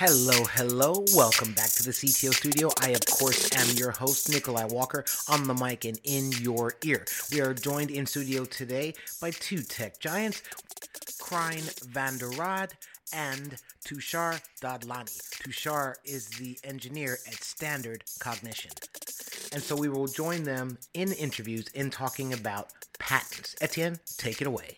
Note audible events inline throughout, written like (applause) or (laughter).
Hello, hello. Welcome back to the CTO studio. I, of course, am your host, Nikolai Walker, on the mic and in your ear. We are joined in studio today by two tech giants, Krijn van der Rad and Tushar Dadlani. Tushar is the engineer at Standard Cognition. And so we will join them in interviews in talking about patents. Etienne, take it away.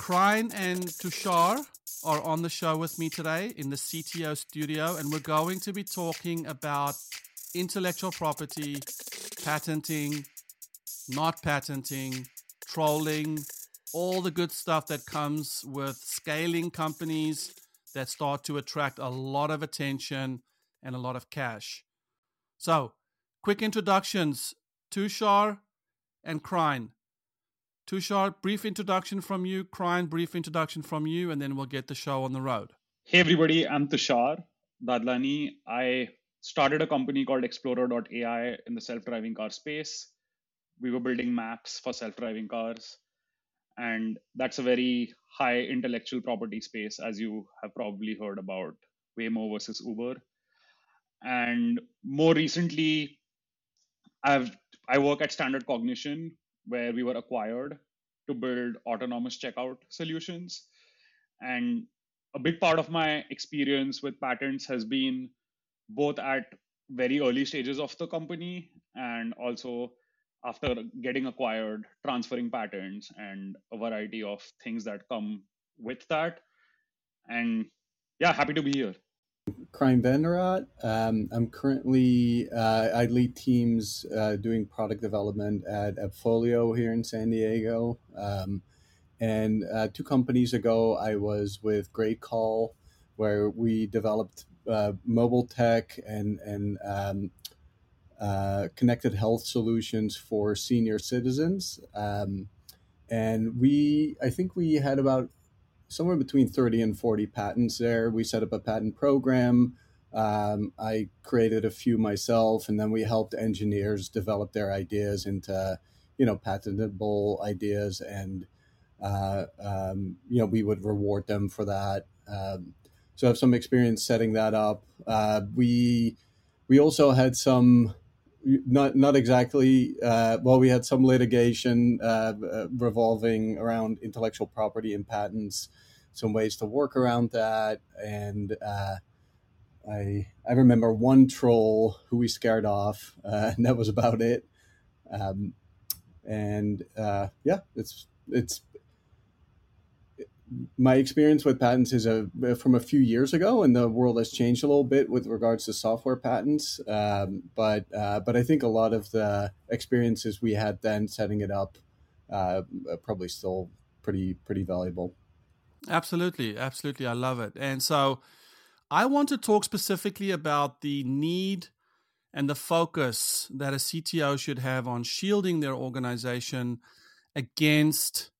Krijn and Tushar are on the show with me today in the CTO studio, and we're going to be talking about intellectual property, patenting, not patenting, trolling, all the good stuff that comes with scaling companies that start to attract a lot of attention and a lot of cash. So, quick introductions Tushar and Krijn. Tushar, brief introduction from you. Krijn, brief introduction from you, and then we'll get the show on the road. Hey, everybody. I'm Tushar Dadlani. I started a company called Explorer.ai in the self driving car space. We were building maps for self driving cars. And that's a very high intellectual property space, as you have probably heard about Waymo versus Uber. And more recently, I've I work at Standard Cognition, where we were acquired to build autonomous checkout solutions. And a big part of my experience with patents has been both at very early stages of the company and also after getting acquired, transferring patents, and a variety of things that come with that. And yeah, happy to be here. Van der Um, I'm currently, uh, I lead teams uh, doing product development at AppFolio here in San Diego. Um, and uh, two companies ago, I was with GreatCall, where we developed uh, mobile tech and, and um, uh, connected health solutions for senior citizens. Um, and we, I think we had about somewhere between 30 and 40 patents there. We set up a patent program. Um, I created a few myself, and then we helped engineers develop their ideas into, you know, patentable ideas, and uh, um, you know we would reward them for that. Um, so I have some experience setting that up. Uh, we we also had some not not exactly. Uh, well, we had some litigation uh, uh, revolving around intellectual property and patents, some ways to work around that, and uh, I I remember one troll who we scared off, uh, (laughs) and that was about it. Um, and uh, yeah, it's it's my experience with patents is a from a few years ago, and the world has changed a little bit with regards to software patents. Um, but uh, but I think a lot of the experiences we had then setting it up uh, probably still pretty pretty valuable. Absolutely, absolutely, I love it. And so, I want to talk specifically about the need and the focus that a CTO should have on shielding their organization against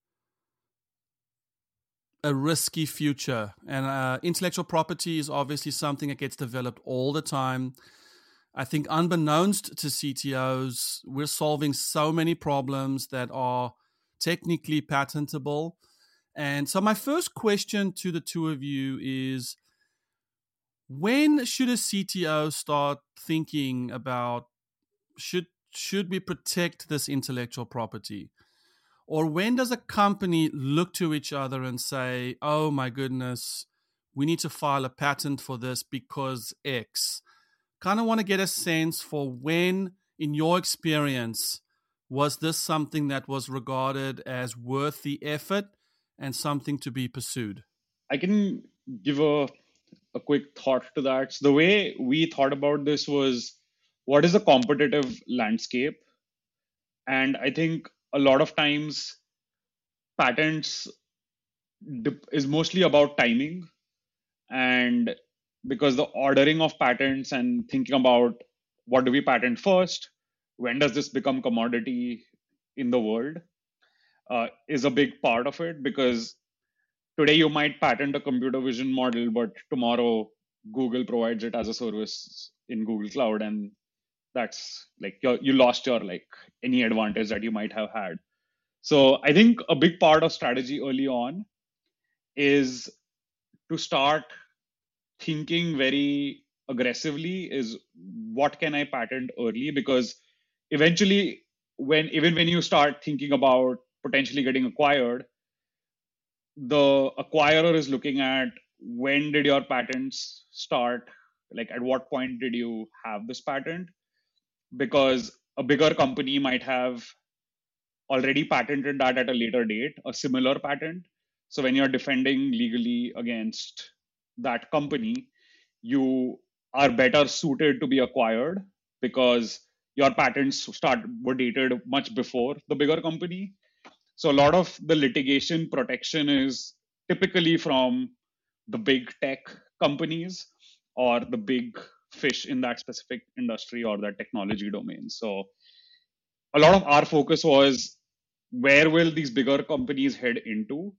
a risky future. And uh, intellectual property is obviously something that gets developed all the time. I think, unbeknownst to CTOs, we're solving so many problems that are technically patentable. And so, my first question to the two of you is when should a CTO start thinking about should should we protect this intellectual property? Or when does a company look to each other and say, oh my goodness, we need to file a patent for this because X? Kind of want to get a sense for when, in your experience, was this something that was regarded as worth the effort and something to be pursued? I can give a, a quick thought to that. So the way we thought about this was what is a competitive landscape? And I think a lot of times patents is mostly about timing and because the ordering of patents and thinking about what do we patent first when does this become commodity in the world uh, is a big part of it because today you might patent a computer vision model but tomorrow google provides it as a service in google cloud and that's like you lost your like any advantage that you might have had so i think a big part of strategy early on is to start thinking very aggressively is what can I patent early? Because eventually, when even when you start thinking about potentially getting acquired, the acquirer is looking at when did your patents start? Like at what point did you have this patent? Because a bigger company might have already patented that at a later date, a similar patent. So when you're defending legally against that company, you are better suited to be acquired because your patents start were dated much before the bigger company. So a lot of the litigation protection is typically from the big tech companies or the big fish in that specific industry or that technology domain. So a lot of our focus was where will these bigger companies head into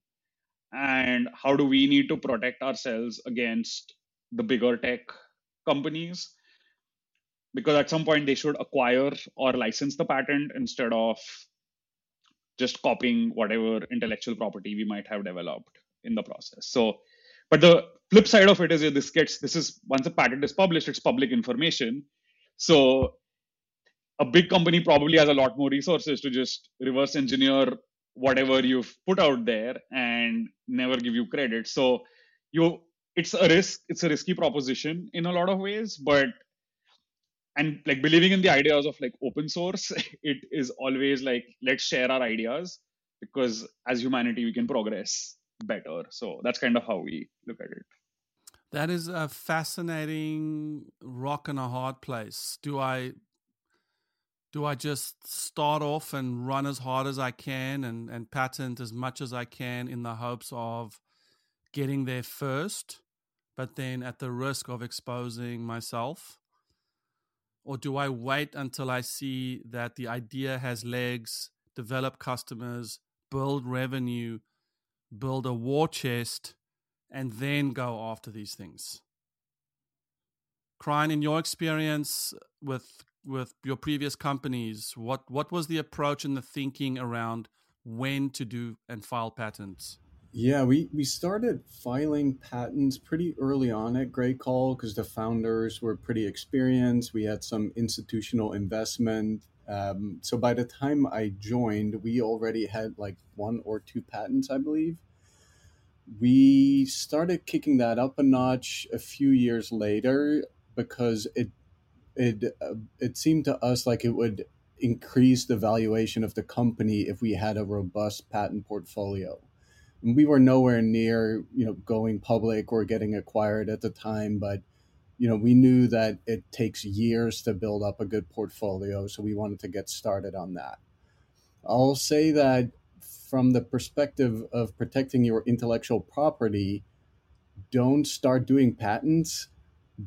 and how do we need to protect ourselves against the bigger tech companies because at some point they should acquire or license the patent instead of just copying whatever intellectual property we might have developed in the process. So but the flip side of it is this gets this is once a patent is published it's public information. So a big company probably has a lot more resources to just reverse engineer whatever you've put out there and never give you credit. So you it's a risk it's a risky proposition in a lot of ways but and like believing in the ideas of like open source (laughs) it is always like let's share our ideas because as humanity we can progress better. So that's kind of how we look at it. That is a fascinating rock and a hard place. Do i do I just start off and run as hard as I can and, and patent as much as I can in the hopes of getting there first, but then at the risk of exposing myself? Or do I wait until I see that the idea has legs, develop customers, build revenue, build a war chest, and then go after these things? Krijn, in your experience with with your previous companies, what what was the approach and the thinking around when to do and file patents? Yeah, we, we started filing patents pretty early on at GreatCall because the founders were pretty experienced. We had some institutional investment. Um, so by the time I joined, we already had like one or two patents, I believe. We started kicking that up a notch a few years later because it it uh, it seemed to us like it would increase the valuation of the company if we had a robust patent portfolio. We were nowhere near, you know, going public or getting acquired at the time, but you know, we knew that it takes years to build up a good portfolio, so we wanted to get started on that. I'll say that from the perspective of protecting your intellectual property, don't start doing patents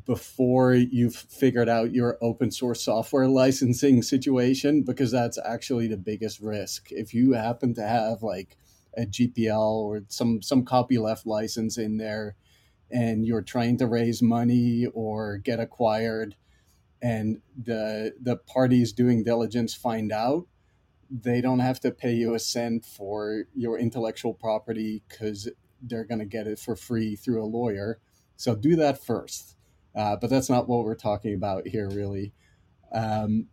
before you've figured out your open source software (laughs) licensing situation because that's actually the biggest risk. If you happen to have like a GPL or some some copyleft license in there and you're trying to raise money or get acquired and the the parties doing diligence find out they don't have to pay you a cent for your intellectual property cuz they're going to get it for free through a lawyer. So do that first uh, but that's not what we're talking about here, really. Um,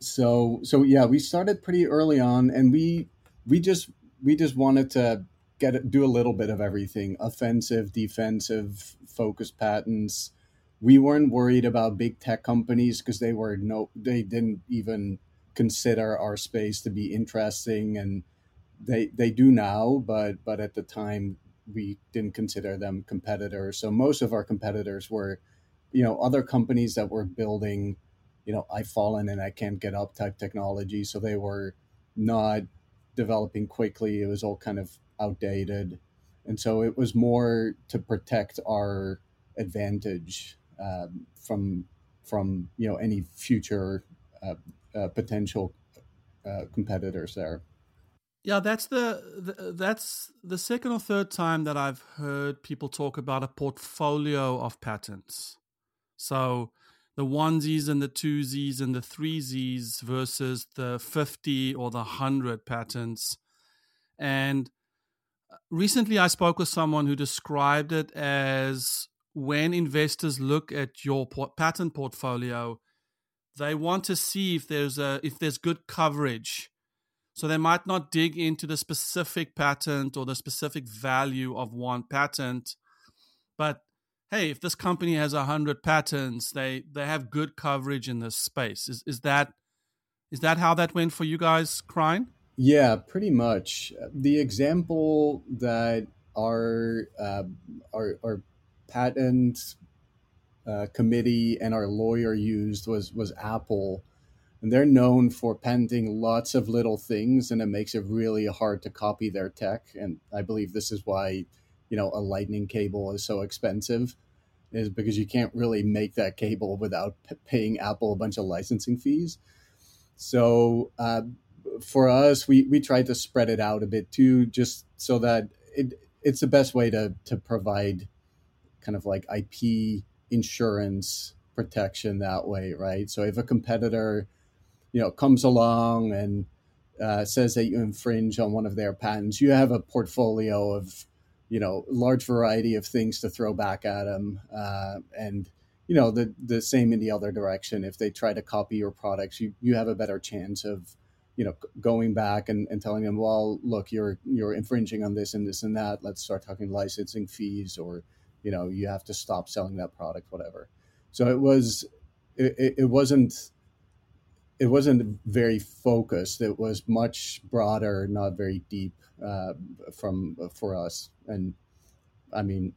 so so yeah, we started pretty early on, and we we just we just wanted to get do a little bit of everything: offensive, defensive, focus patents. We weren't worried about big tech companies because they were no, they didn't even consider our space to be interesting, and they they do now, but but at the time we didn't consider them competitors. So most of our competitors were, you know, other companies that were building, you know, I've fallen and I can't get up type technology. So they were not developing quickly. It was all kind of outdated. And so it was more to protect our advantage um, from from you know any future uh, uh, potential uh, competitors there. Yeah, that's the, the, that's the second or third time that I've heard people talk about a portfolio of patents. So the onesies and the twosies and the threesies versus the 50 or the 100 patents. And uh, recently I spoke with someone who described it as when investors look at your patent portfolio, they want to see if there's a if there's good coverage. So they might not dig into the specific patent or the specific value of one patent, but hey, if this company has hundred patents, they they have good coverage in this space. Is is that is that how that went for you guys, Krijn? Yeah, pretty much. The example that our uh, our, our patent uh, committee and our lawyer used was was Apple, and they're known for patenting lots of little things, and it makes it really hard to copy their tech. And I believe this is why, you know, a lightning cable is so expensive, is because you can't really make that cable without p- paying Apple a bunch of licensing fees. So uh, for us, we we tried to spread it out a bit too, just so that it it's the best way to to provide kind of like IP insurance protection that way, right? So if a competitor, you know, comes along and uh, says that you infringe on one of their patents, you have a portfolio of, you know, large variety of things to throw back at them, uh, and you know the the same in the other direction. If they try to copy your products, you you have a better chance of you know going back and, and telling them well look you're you're infringing on this and this and that let's start talking licensing fees or you know you have to stop selling that product whatever so it was it, it wasn't it wasn't very focused. It was much broader not very deep uh, from for us. And i mean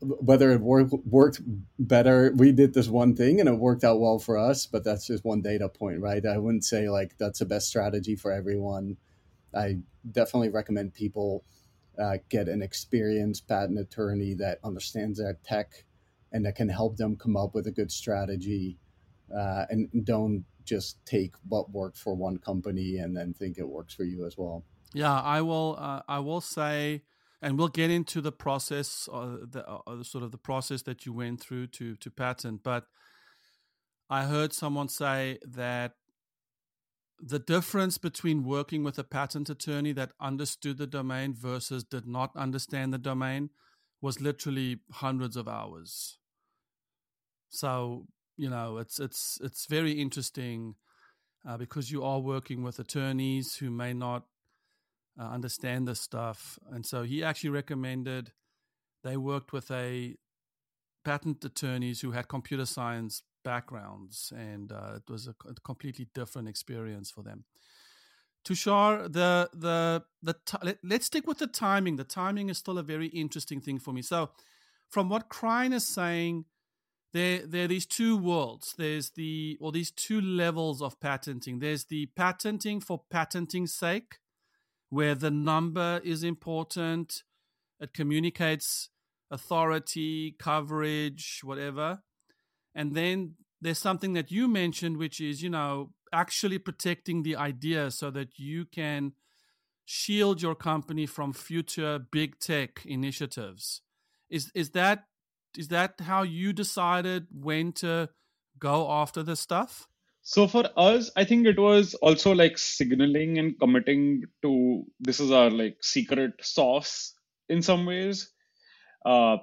whether it worked worked better we did this one thing and it worked out well for us but that's just one data point right? I wouldn't say like that's the best strategy for everyone. I definitely recommend people uh, get an experienced patent attorney that understands their tech and that can help them come up with a good strategy uh, and don't just take what worked for one company and then think it works for you as well yeah i will uh, i will say and we'll get into the process, uh, the uh, sort of the process that you went through to to patent. But I heard someone say that the difference between working with a patent attorney that understood the domain versus did not understand the domain was literally hundreds of hours. So you know, it's it's it's very interesting uh, because you are working with attorneys who may not uh, understand this stuff. And so he actually recommended they worked with a patent attorneys who had computer science backgrounds, and uh, it was a, completely different experience for them. Tushar, the the the t- let, let's stick with the timing. The timing is still a very interesting thing for me. So, from what Krijn is saying, there there are these two worlds. There's the or these two levels of patenting. There's the patenting for patenting's sake, where the number is important. It communicates authority, coverage, whatever. And then there's something that you mentioned, which is, you know, actually protecting the idea so that you can shield your company from future big tech initiatives. Is is that is that how you decided when to go after this stuff? So for us, I think it was also like signaling and committing to this is our like secret sauce in some ways, uh,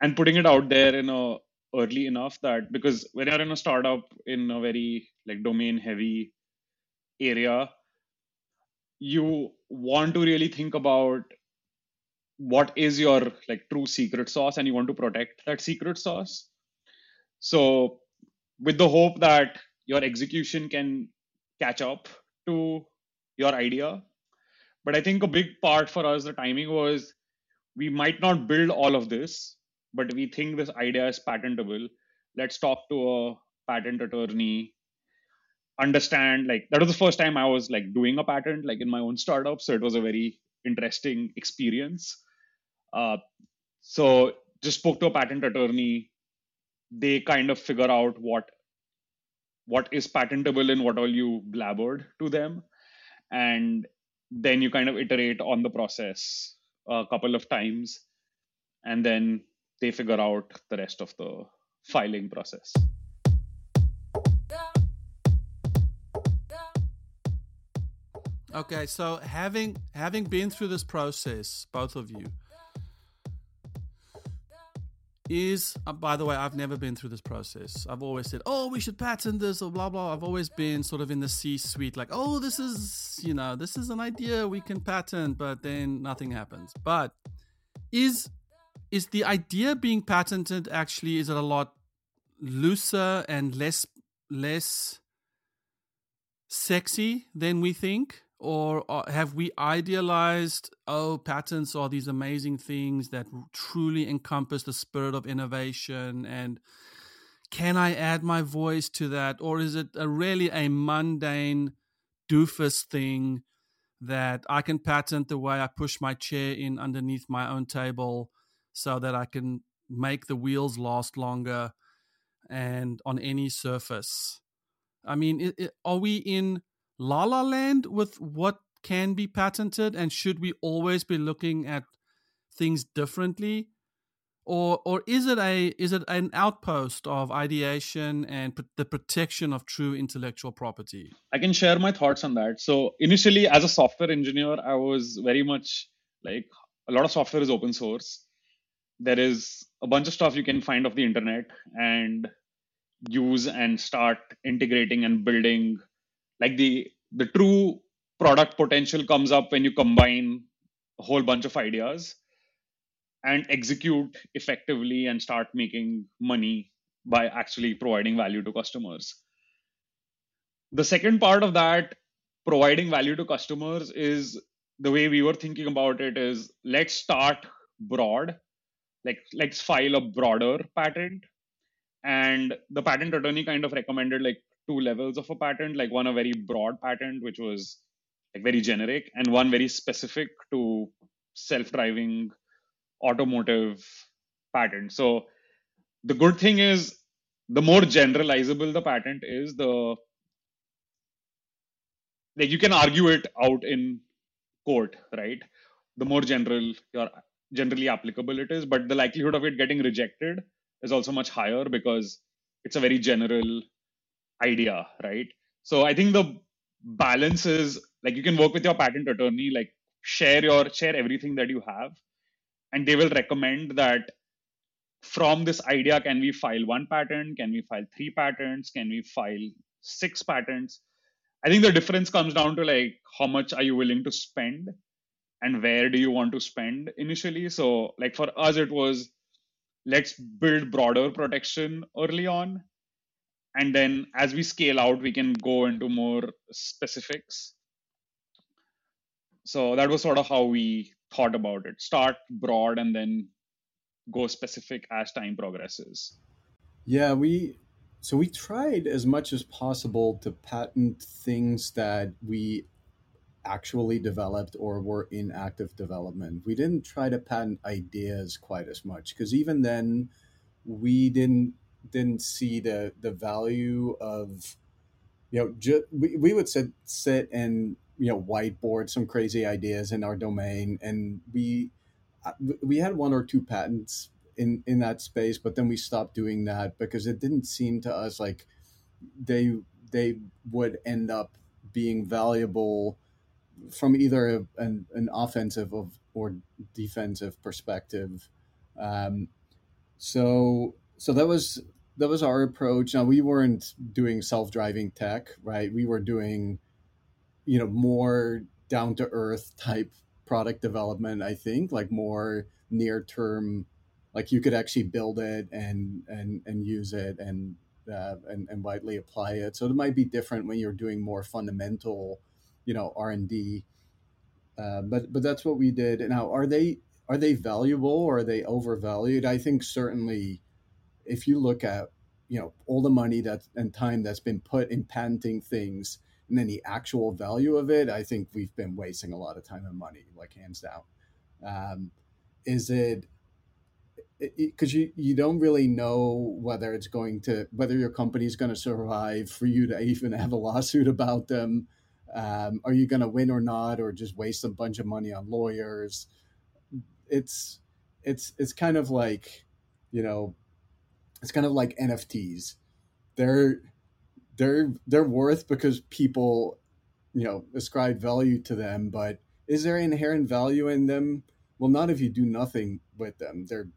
and putting it out there in a early enough that because when you're in a startup in a very like domain heavy area, you want to really think about what is your like true secret sauce and you want to protect that secret sauce so with the hope that your execution can catch up to your idea. But I think a big part for us, the timing was we might not build all of this, but we think this idea is patentable. Let's talk to a patent attorney, understand like that was the first time I was like doing a patent like in my own startup. So it was a very interesting experience. Uh, so just spoke to a patent attorney. They kind of figure out what what is patentable and what all you blabbered to them. And then you kind of iterate on the process a couple of times. And then they figure out the rest of the filing process. Okay so having having been through this process both of you is uh, by the way i've never been through this process. I've always said oh we should patent this or blah blah. I've always been sort of in the c suite like oh this is you know this is an idea we can patent but then nothing happens. But is is the idea being patented actually is it a lot looser and less less sexy than we think or uh, have we idealized oh patents are these amazing things that truly encompass the spirit of innovation and can i add my voice to that? Or is it a really a mundane doofus thing that i can patent the way i push my chair in underneath my own table so that i can make the wheels last longer and on any surface? I mean it, it, are we in la la land with what can be patented and should we always be looking at things differently? Or or is it a is it an outpost of ideation and the protection of true intellectual property? I can share my thoughts on that. So initially as a software engineer i was very much like a lot of software is open source. There is a bunch of stuff you can find off the internet and use and start integrating and building like the the true product potential comes up when you combine a whole bunch of ideas and execute effectively and start making money by actually providing value to customers. The second part of that providing value to customers is the way we were thinking about it is let's start broad. Like let's file a broader patent. And the patent attorney kind of recommended like two levels of a patent, like one a very broad patent, which was like very generic, and one very specific to self-driving automotive patent. So the good thing is the more generalizable the patent is, the like you can argue it out in court, right? The more general your generally applicable it is, but the likelihood of it getting rejected is also much higher because it's a very general idea, right? So I think the balance is like you can work with your patent attorney, like share your share everything that you have, and they will recommend that from this idea, can we file one patent? Can we file three patents? Can we file six patents? I think the difference comes down to like how much are you willing to spend and where do you want to spend initially. So like for us, it was let's build broader protection early on and then as we scale out we can go into more specifics. So that was sort of how we thought about it. Start broad and then go specific as time progresses. Yeah we so we tried as much as possible to patent things that we actually developed or were in active development. We didn't try to patent ideas quite as much because even then we didn't didn't see the the value of you know ju- we, we would sit sit and you know whiteboard some crazy ideas in our domain and we uh, we had one or two patents in in that space but then we stopped doing that because it didn't seem to us like they they would end up being valuable from either an, an offensive of, or defensive perspective. Um, so so that was that was our approach. Now we weren't doing self-driving tech, right? We were doing, you know, more down to earth type product development. I think like more near term, like you could actually build it and and and use it and uh, and and widely apply it. So it might be different when you're doing more fundamental, you know, R and D. Uh, but but that's what we did. And now, are they are they valuable or are they overvalued? I think certainly if you look at you know all the money that and time that's been put in patenting things and then the actual value of it, I think we've been wasting a lot of time and money, like hands down. Um, is it because you you don't really know whether it's going to whether your company is going to survive for you to even have a lawsuit about them um, are you going to win or not or just waste a bunch of money on lawyers it's it's it's kind of like you know it's kind of like NFTs. They're they're they're worth because people, you know, ascribe value to them, but is there inherent value in them? Well, not if you do nothing with them. They're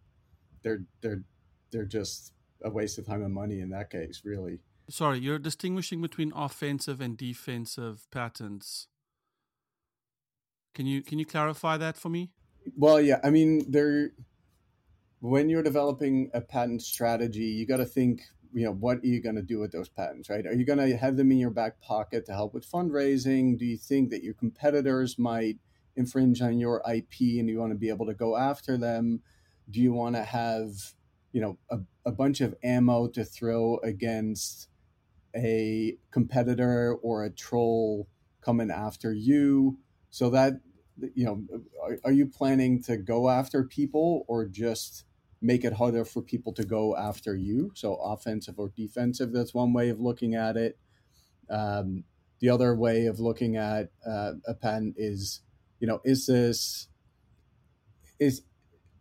they're they're they're just a waste of time and money in that case, really. Sorry, you're distinguishing between offensive and defensive patents. Can you can you clarify that for me? Well, yeah, I mean, there when you're developing a patent strategy, you got to think, you know, what are you going to do with those patents, right? Are you going to have them in your back pocket to help with fundraising? Do you think that your competitors might infringe on your IP and you want to be able to go after them? Do you want to have, you know, a, a bunch of ammo to throw against a competitor or a troll coming after you? So that, you know, are, are you planning to go after people or just make it harder for people to go after you. So offensive or defensive, that's one way of looking at it. Um, the other way of looking at uh, a patent is, you know, is this is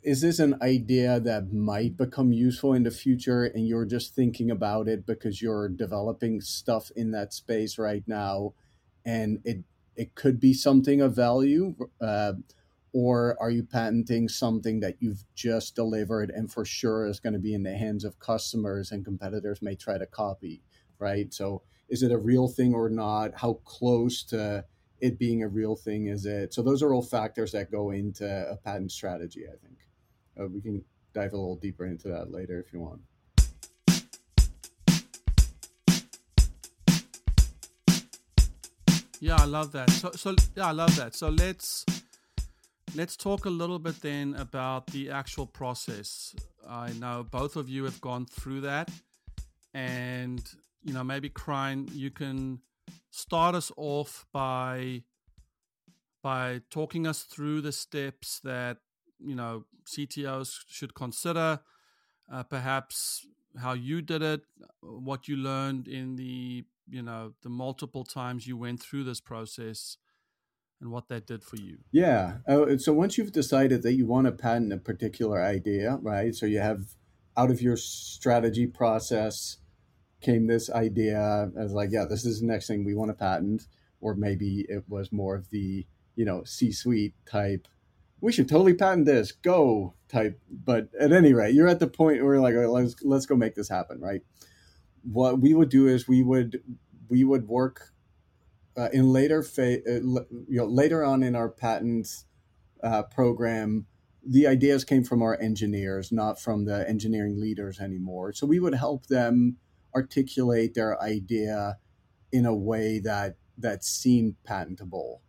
is this an idea that might become useful in the future and you're just thinking about it because you're developing stuff in that space right now and it it could be something of value uh, or are you patenting something that you've just delivered and for sure is going to be in the hands of customers and competitors may try to copy right? So is it a real thing or not? How close to it being a real thing is it? So those are all factors that go into a patent strategy i think. Uh, we can dive a little deeper into that later if you want. Yeah i love that. So so yeah i love that. So let's Let's talk a little bit then about the actual process. I know both of you have gone through that, and you know maybe Krijn, you can start us off by by talking us through the steps that you know CTOs should consider, uh, perhaps how you did it, what you learned in the you know the multiple times you went through this process and what that did for you. Yeah. Uh, so once you've decided that you want to patent a particular idea, right? So you have out of your strategy process came this idea as like, yeah, this is the next thing we want to patent, or maybe it was more of the you know C-suite type. We should totally patent this, go type. But at any rate, you're at the point where like, let's let's go make this happen, right? What we would do is we would we would work uh, in later fa- uh, you know later on in our patent uh, program the ideas came from our engineers not from the engineering leaders anymore. So we would help them articulate their idea in a way that that seemed patentable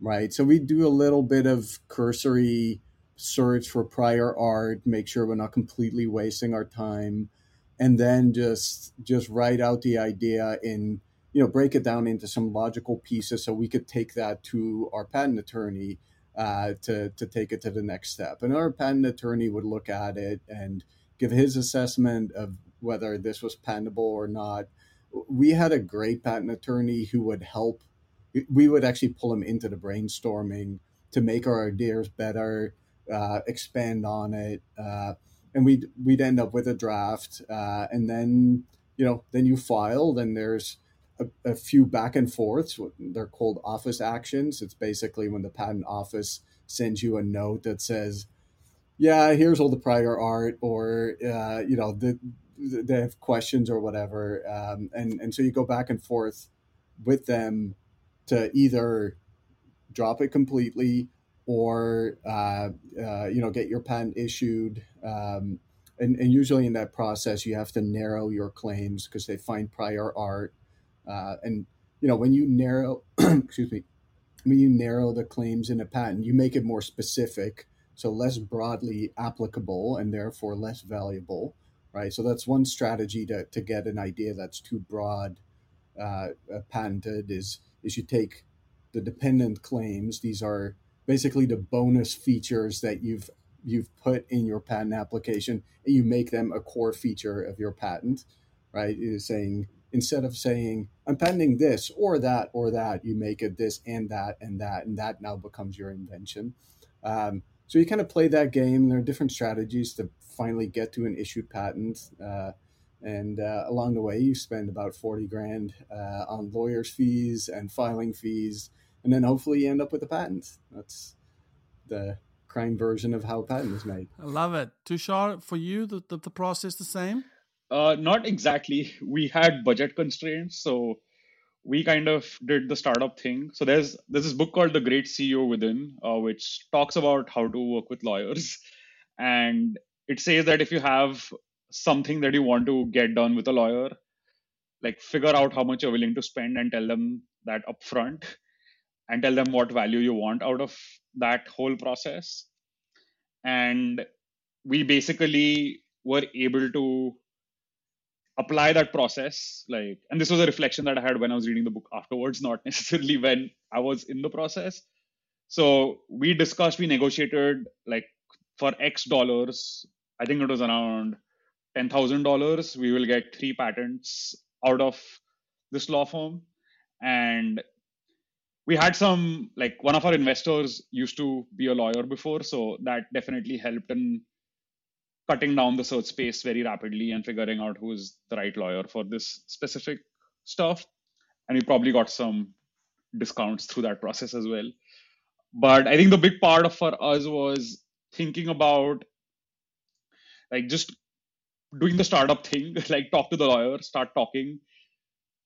right? So we do a little bit of cursory search for prior art make sure we're not completely wasting our time and then just just write out the idea in you know break it down into some logical pieces so we could take that to our patent attorney uh, to to take it to the next step. And our patent attorney would look at it and give his assessment of whether this was patentable or not. We had a great patent attorney who would help. We would actually pull him into the brainstorming to make our ideas better, uh, expand on it, uh, and we'd we'd end up with a draft. Uh, and then you know then you file. Then there's a, a, few back and forths. They're called office actions. It's basically when the patent office sends you a note that says, "Yeah, here's all the prior art," or uh, you know, the, the, they have questions or whatever, um, and and so you go back and forth with them to either drop it completely or uh, uh, you know get your patent issued. Um, and, and usually in that process, you have to narrow your claims because they find prior art uh, and you know when you narrow, (clears throat) excuse me, when you narrow the claims in a patent, you make it more specific, so less broadly applicable and therefore less valuable, right? So that's one strategy to, to get an idea that's too broad uh, uh patented is is you take the dependent claims. These are basically the bonus features that you've you've put in your patent application, and you make them a core feature of your patent, right? Is saying instead of saying i'm pending this or that or that you make it this and that and that and that now becomes your invention um, so you kind of play that game there are different strategies to finally get to an issued patent uh, and uh, along the way you spend about 40 grand uh, on lawyers fees and filing fees and then hopefully you end up with a patent that's the crime version of how a patent is made. I love it. Too Tushar, for you, the, the, the process the same? Uh, not exactly. We had budget constraints, so we kind of did the startup thing. So there's there's this book called The Great CEO Within, uh, which talks about how to work with lawyers, (laughs) and it says that if you have something that you want to get done with a lawyer, like figure out how much you're willing to spend and tell them that upfront, and tell them what value you want out of that whole process. And we basically were able to apply that process like and this was a reflection that i had when i was reading the book afterwards (laughs) not necessarily when i was in the process. So we discussed we negotiated like for x dollars i think it was around $10000 we will get three patents out of this law firm. And we had some like one of our investors used to be a lawyer before so that definitely helped in cutting down the search space very rapidly and figuring out who's the right lawyer for this specific stuff. And we probably got some discounts through that process as well. But I think the big part of for us was thinking about like just doing the startup thing, (laughs) like talk to the lawyer, start talking,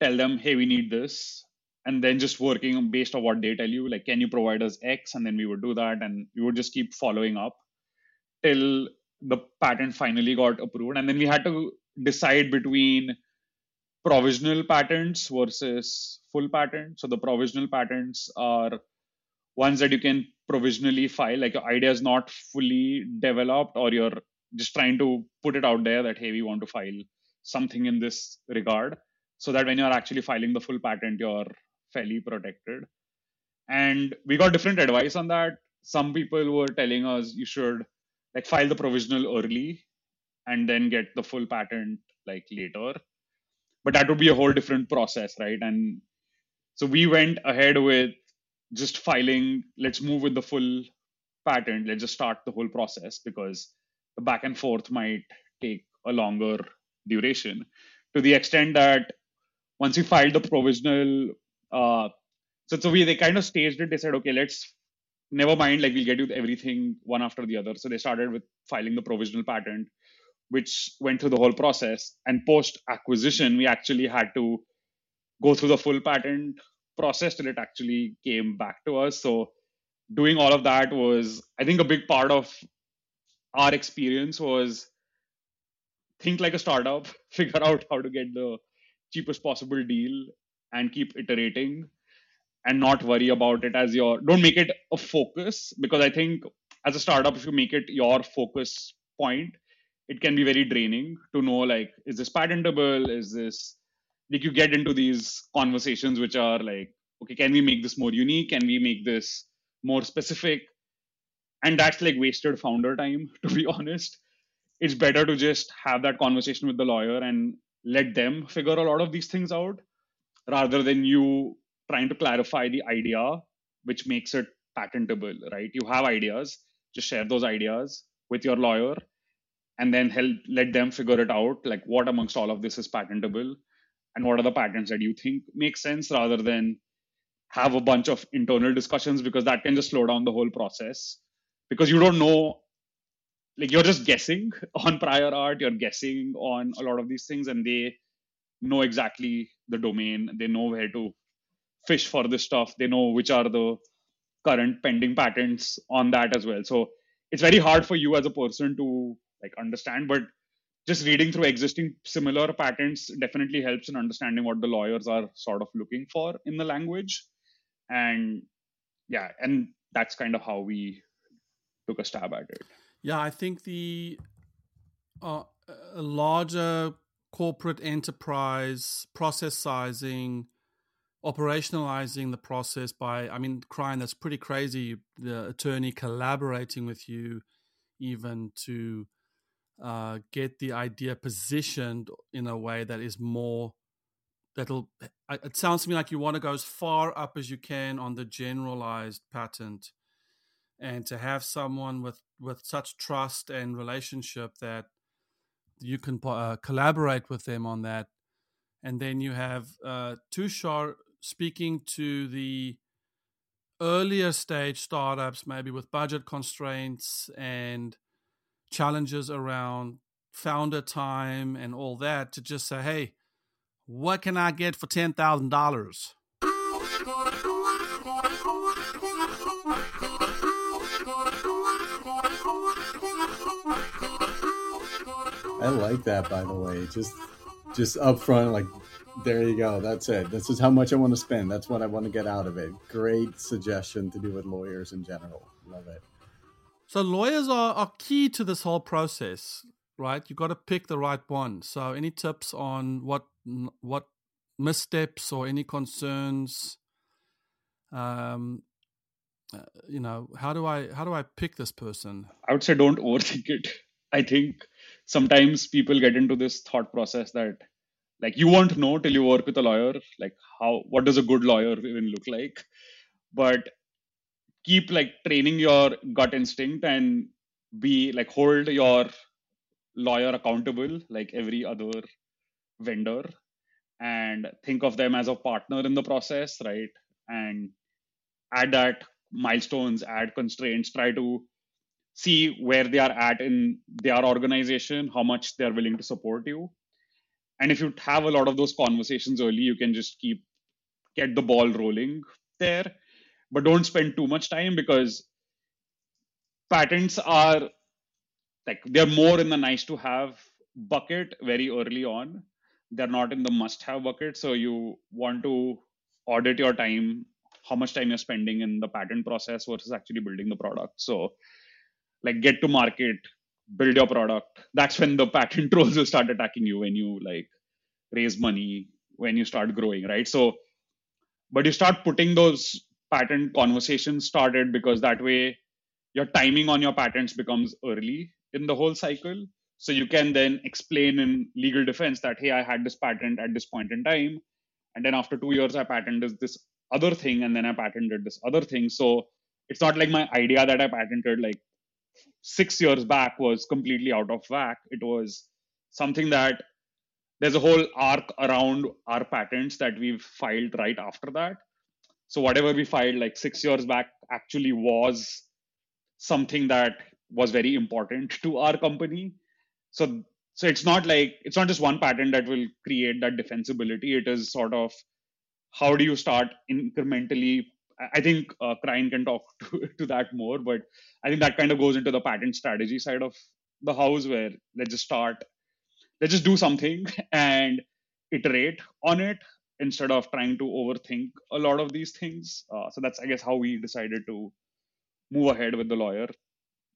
tell them, hey, we need this. And then just working based on what they tell you, like, can you provide us X? And then we would do that. And we would just keep following up till the patent finally got approved and then we had to decide between provisional patents versus full patent so the provisional patents are ones that you can provisionally file. Like your idea is not fully developed or you're just trying to put it out there that hey we want to file something in this regard. So that when you're actually filing the full patent you're fairly protected. And we got different advice on that. Some people were telling us you should like file the provisional early and then get the full patent like later. But that would be a whole different process right? And so we went ahead with just filing let's move with the full patent. Let's just start the whole process because the back and forth might take a longer duration. To the extent that once we filed the provisional uh, so so we they kind of staged it. They said okay let's never mind, like we'll get you everything one after the other. So they started with filing the provisional patent, which went through the whole process. And post acquisition, we actually had to go through the full patent process till it actually came back to us. So doing all of that was, I think, a big part of our experience was think like a startup, (laughs) figure out how to get the cheapest possible deal and keep iterating and not worry about it as your don't make it a focus because i think as a startup if you make it your focus point it can be very draining to know like is this patentable? Is this like you get into these conversations which are like okay can we make this more unique? Can we make this more specific? And that's like wasted founder time (laughs) to be honest. It's better to just have that conversation with the lawyer and let them figure a lot of these things out rather than you trying to clarify the idea, which makes it patentable, right? You have ideas, just share those ideas with your lawyer and then help let them figure it out like what amongst all of this is patentable and what are the patents that you think make sense rather than have a bunch of internal discussions because that can just slow down the whole process because you don't know like you're just guessing (laughs) on prior art you're guessing on a lot of these things and they know exactly the domain they know where to fish for this stuff. They know which are the current pending patents on that as well. So it's very hard for you as a person to like understand, but just reading through existing similar patents definitely helps in understanding what the lawyers are sort of looking for in the language. And yeah, and that's kind of how we took a stab at it. Yeah, I think the uh, larger corporate enterprise process sizing operationalizing the process by i mean Krijn that's pretty crazy the attorney collaborating with you even to uh, get the idea positioned in a way that is more that'll it sounds to me like you want to go as far up as you can on the generalized patent and to have someone with with such trust and relationship that you can uh, collaborate with them on that. And then you have uh, Tushar speaking to the earlier stage startups, maybe with budget constraints and challenges around founder time and all that, to just say, hey, what can I get for $10,000? I like that, by the way. Just, just up front, like, there you go. That's it. This is how much I want to spend. That's what I want to get out of it. Great suggestion to do with lawyers in general. Love it. So lawyers are, are key to this whole process, right? You got to pick the right one. So any tips on what what missteps or any concerns? Um, uh, you know, how do I how do I pick this person? I would say don't (laughs) overthink it. I think sometimes people get into this thought process that like you won't know till you work with a lawyer like how what does a good lawyer even look like. But keep like training your gut instinct and be like hold your lawyer accountable like every other vendor and think of them as a partner in the process right? And add that milestones add constraints try to see where they are at in their organization how much they're willing to support you and if you have a lot of those conversations early you can just keep get the ball rolling there. But don't spend too much time because patents are like they're more in the nice to have bucket very early on. They're not in the must have bucket. So you want to audit your time how much time you're spending in the patent process versus actually building the product. So like get to market build your product. That's when the patent (laughs) trolls will start attacking you when you like raise money when you start growing right? So but you start putting those patent conversations started because that way your timing on your patents becomes early in the whole cycle. So you can then explain in legal defense that hey i had this patent at this point in time and then after 2 years i patented this other thing and then i patented this other thing. So it's not like my idea that i patented like six years back was completely out of whack. It was something that there's a whole arc around our patents that we've filed right after that. So whatever we filed like six years back actually was something that was very important to our company. So so it's not like it's not just one patent that will create that defensibility. It is sort of how do you start incrementally I think uh, can talk (laughs) to, to that more, but I think that kind of goes into the patent strategy side of the house where let's just start, let's just do something (laughs) and iterate on it instead of trying to overthink a lot of these things. Uh, so that's, I guess, how we decided to move ahead with the lawyer.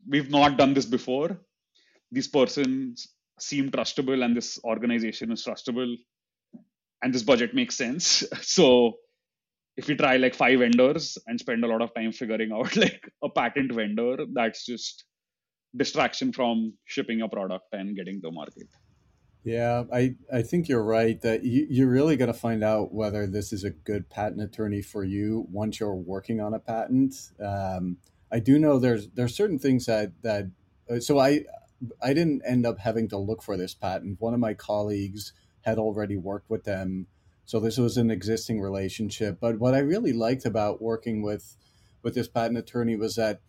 We've not done this before. These persons seem trustable and this organization is trustable and this budget makes sense. (laughs) So if we try like five vendors and spend a lot of time figuring out (laughs) like a patent vendor, that's just distraction from shipping a product and getting to market. Yeah, I, I think you're right that you, you're really going to find out whether this is a good patent attorney for you once you're working on a patent. Um, I do know there's there's certain things that that uh, so I I didn't end up having to look for this patent. One of my colleagues had already worked with them so this was an existing relationship. But what I really liked about working with with this patent attorney was that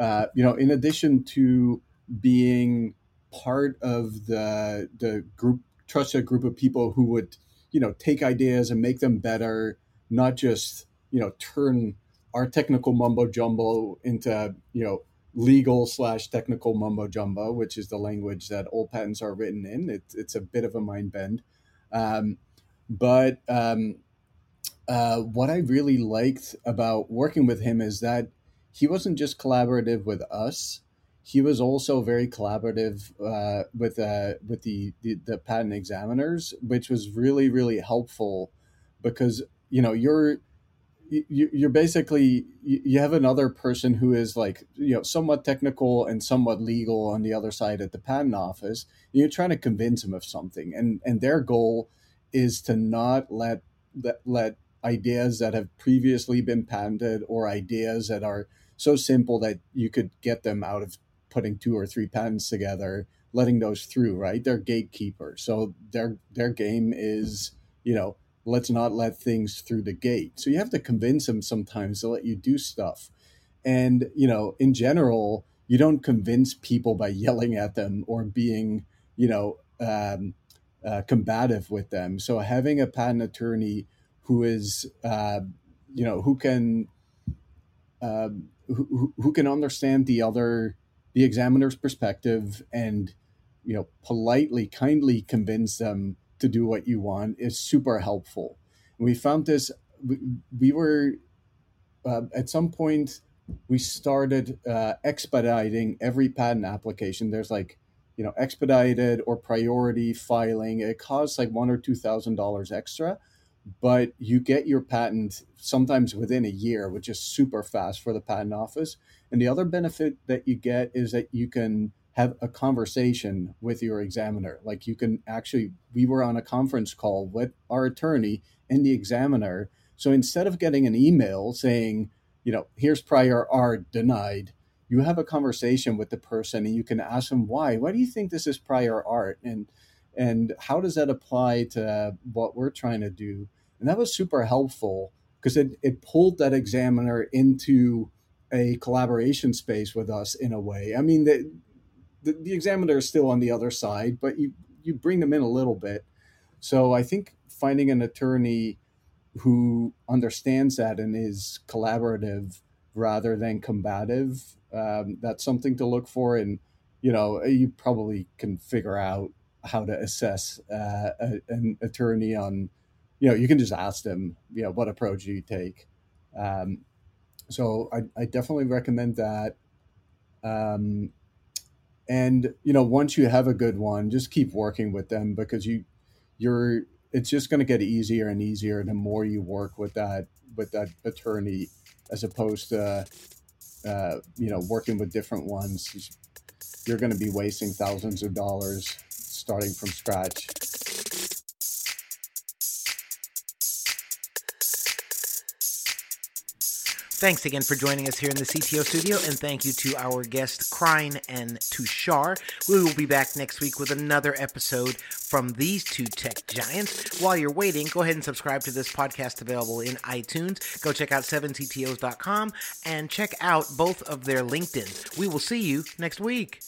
uh, you know, in addition to being part of the the group trusted group of people who would you know take ideas and make them better, not just you know turn our technical mumbo jumbo into you know legal slash technical mumbo jumbo, which is the language that all patents are written in. It, it's a bit of a mind bend. Um, but um, uh, what I really liked about working with him is that he wasn't just collaborative with us; he was also very collaborative uh, with uh, with the, the the patent examiners, which was really really helpful because you know you're you're basically you have another person who is like you know somewhat technical and somewhat legal on the other side at the patent office you're trying to convince them of something. And and their goal is to not let let, let ideas that have previously been patented or ideas that are so simple that you could get them out of putting two or three patents together letting those through right they're gatekeepers so their their game is you know let's not let things through the gate. So you have to convince them sometimes to let you do stuff. And, you know, in general, you don't convince people by (laughs) yelling at them or being, you know, um, uh, combative with them. So having a patent attorney who is, uh, you know, who can, uh, who, who can understand the other, the examiner's perspective and, you know, politely, kindly convince them to do what you want is super helpful. And we found this, we, we were uh, at some point, we started uh, expediting every patent application. There's like, you know, expedited or priority filing. It costs like one or two thousand dollars extra, but you get your patent sometimes within a year, which is super fast for the patent office. And the other benefit that you get is that you can have a conversation with your examiner. Like you can actually, we were on a conference call with our attorney and the examiner. So instead of getting an email saying, you know, here's prior art denied, you have a conversation with the person and you can ask them why. Why do you think this is prior art? And and how does that apply to what we're trying to do? And that was super helpful because it, it pulled that examiner into a collaboration space with us in a way. I mean, the, the, the examiner is still on the other side, but you, you bring them in a little bit. So I think finding an attorney who understands that and is collaborative rather than combative, um, that's something to look for. And, you know, you probably can figure out how to assess uh, a, an attorney on, you know, you can just ask them, you know, what approach do you take? Um, so I, I definitely recommend that. Um, and you know once you have a good one just keep working with them because you you're it's just going to get easier and easier the more you work with that with that attorney as opposed to uh, you know working with different ones you're going to be wasting thousands of dollars starting from scratch Thanks again for joining us here in the CTO studio, and thank you to our guests, Krijn and Tushar. We will be back next week with another episode from these two tech giants. While you're waiting, go ahead and subscribe to this podcast available in iTunes. Go check out 7CTOs.com and check out both of their LinkedIn. We will see you next week.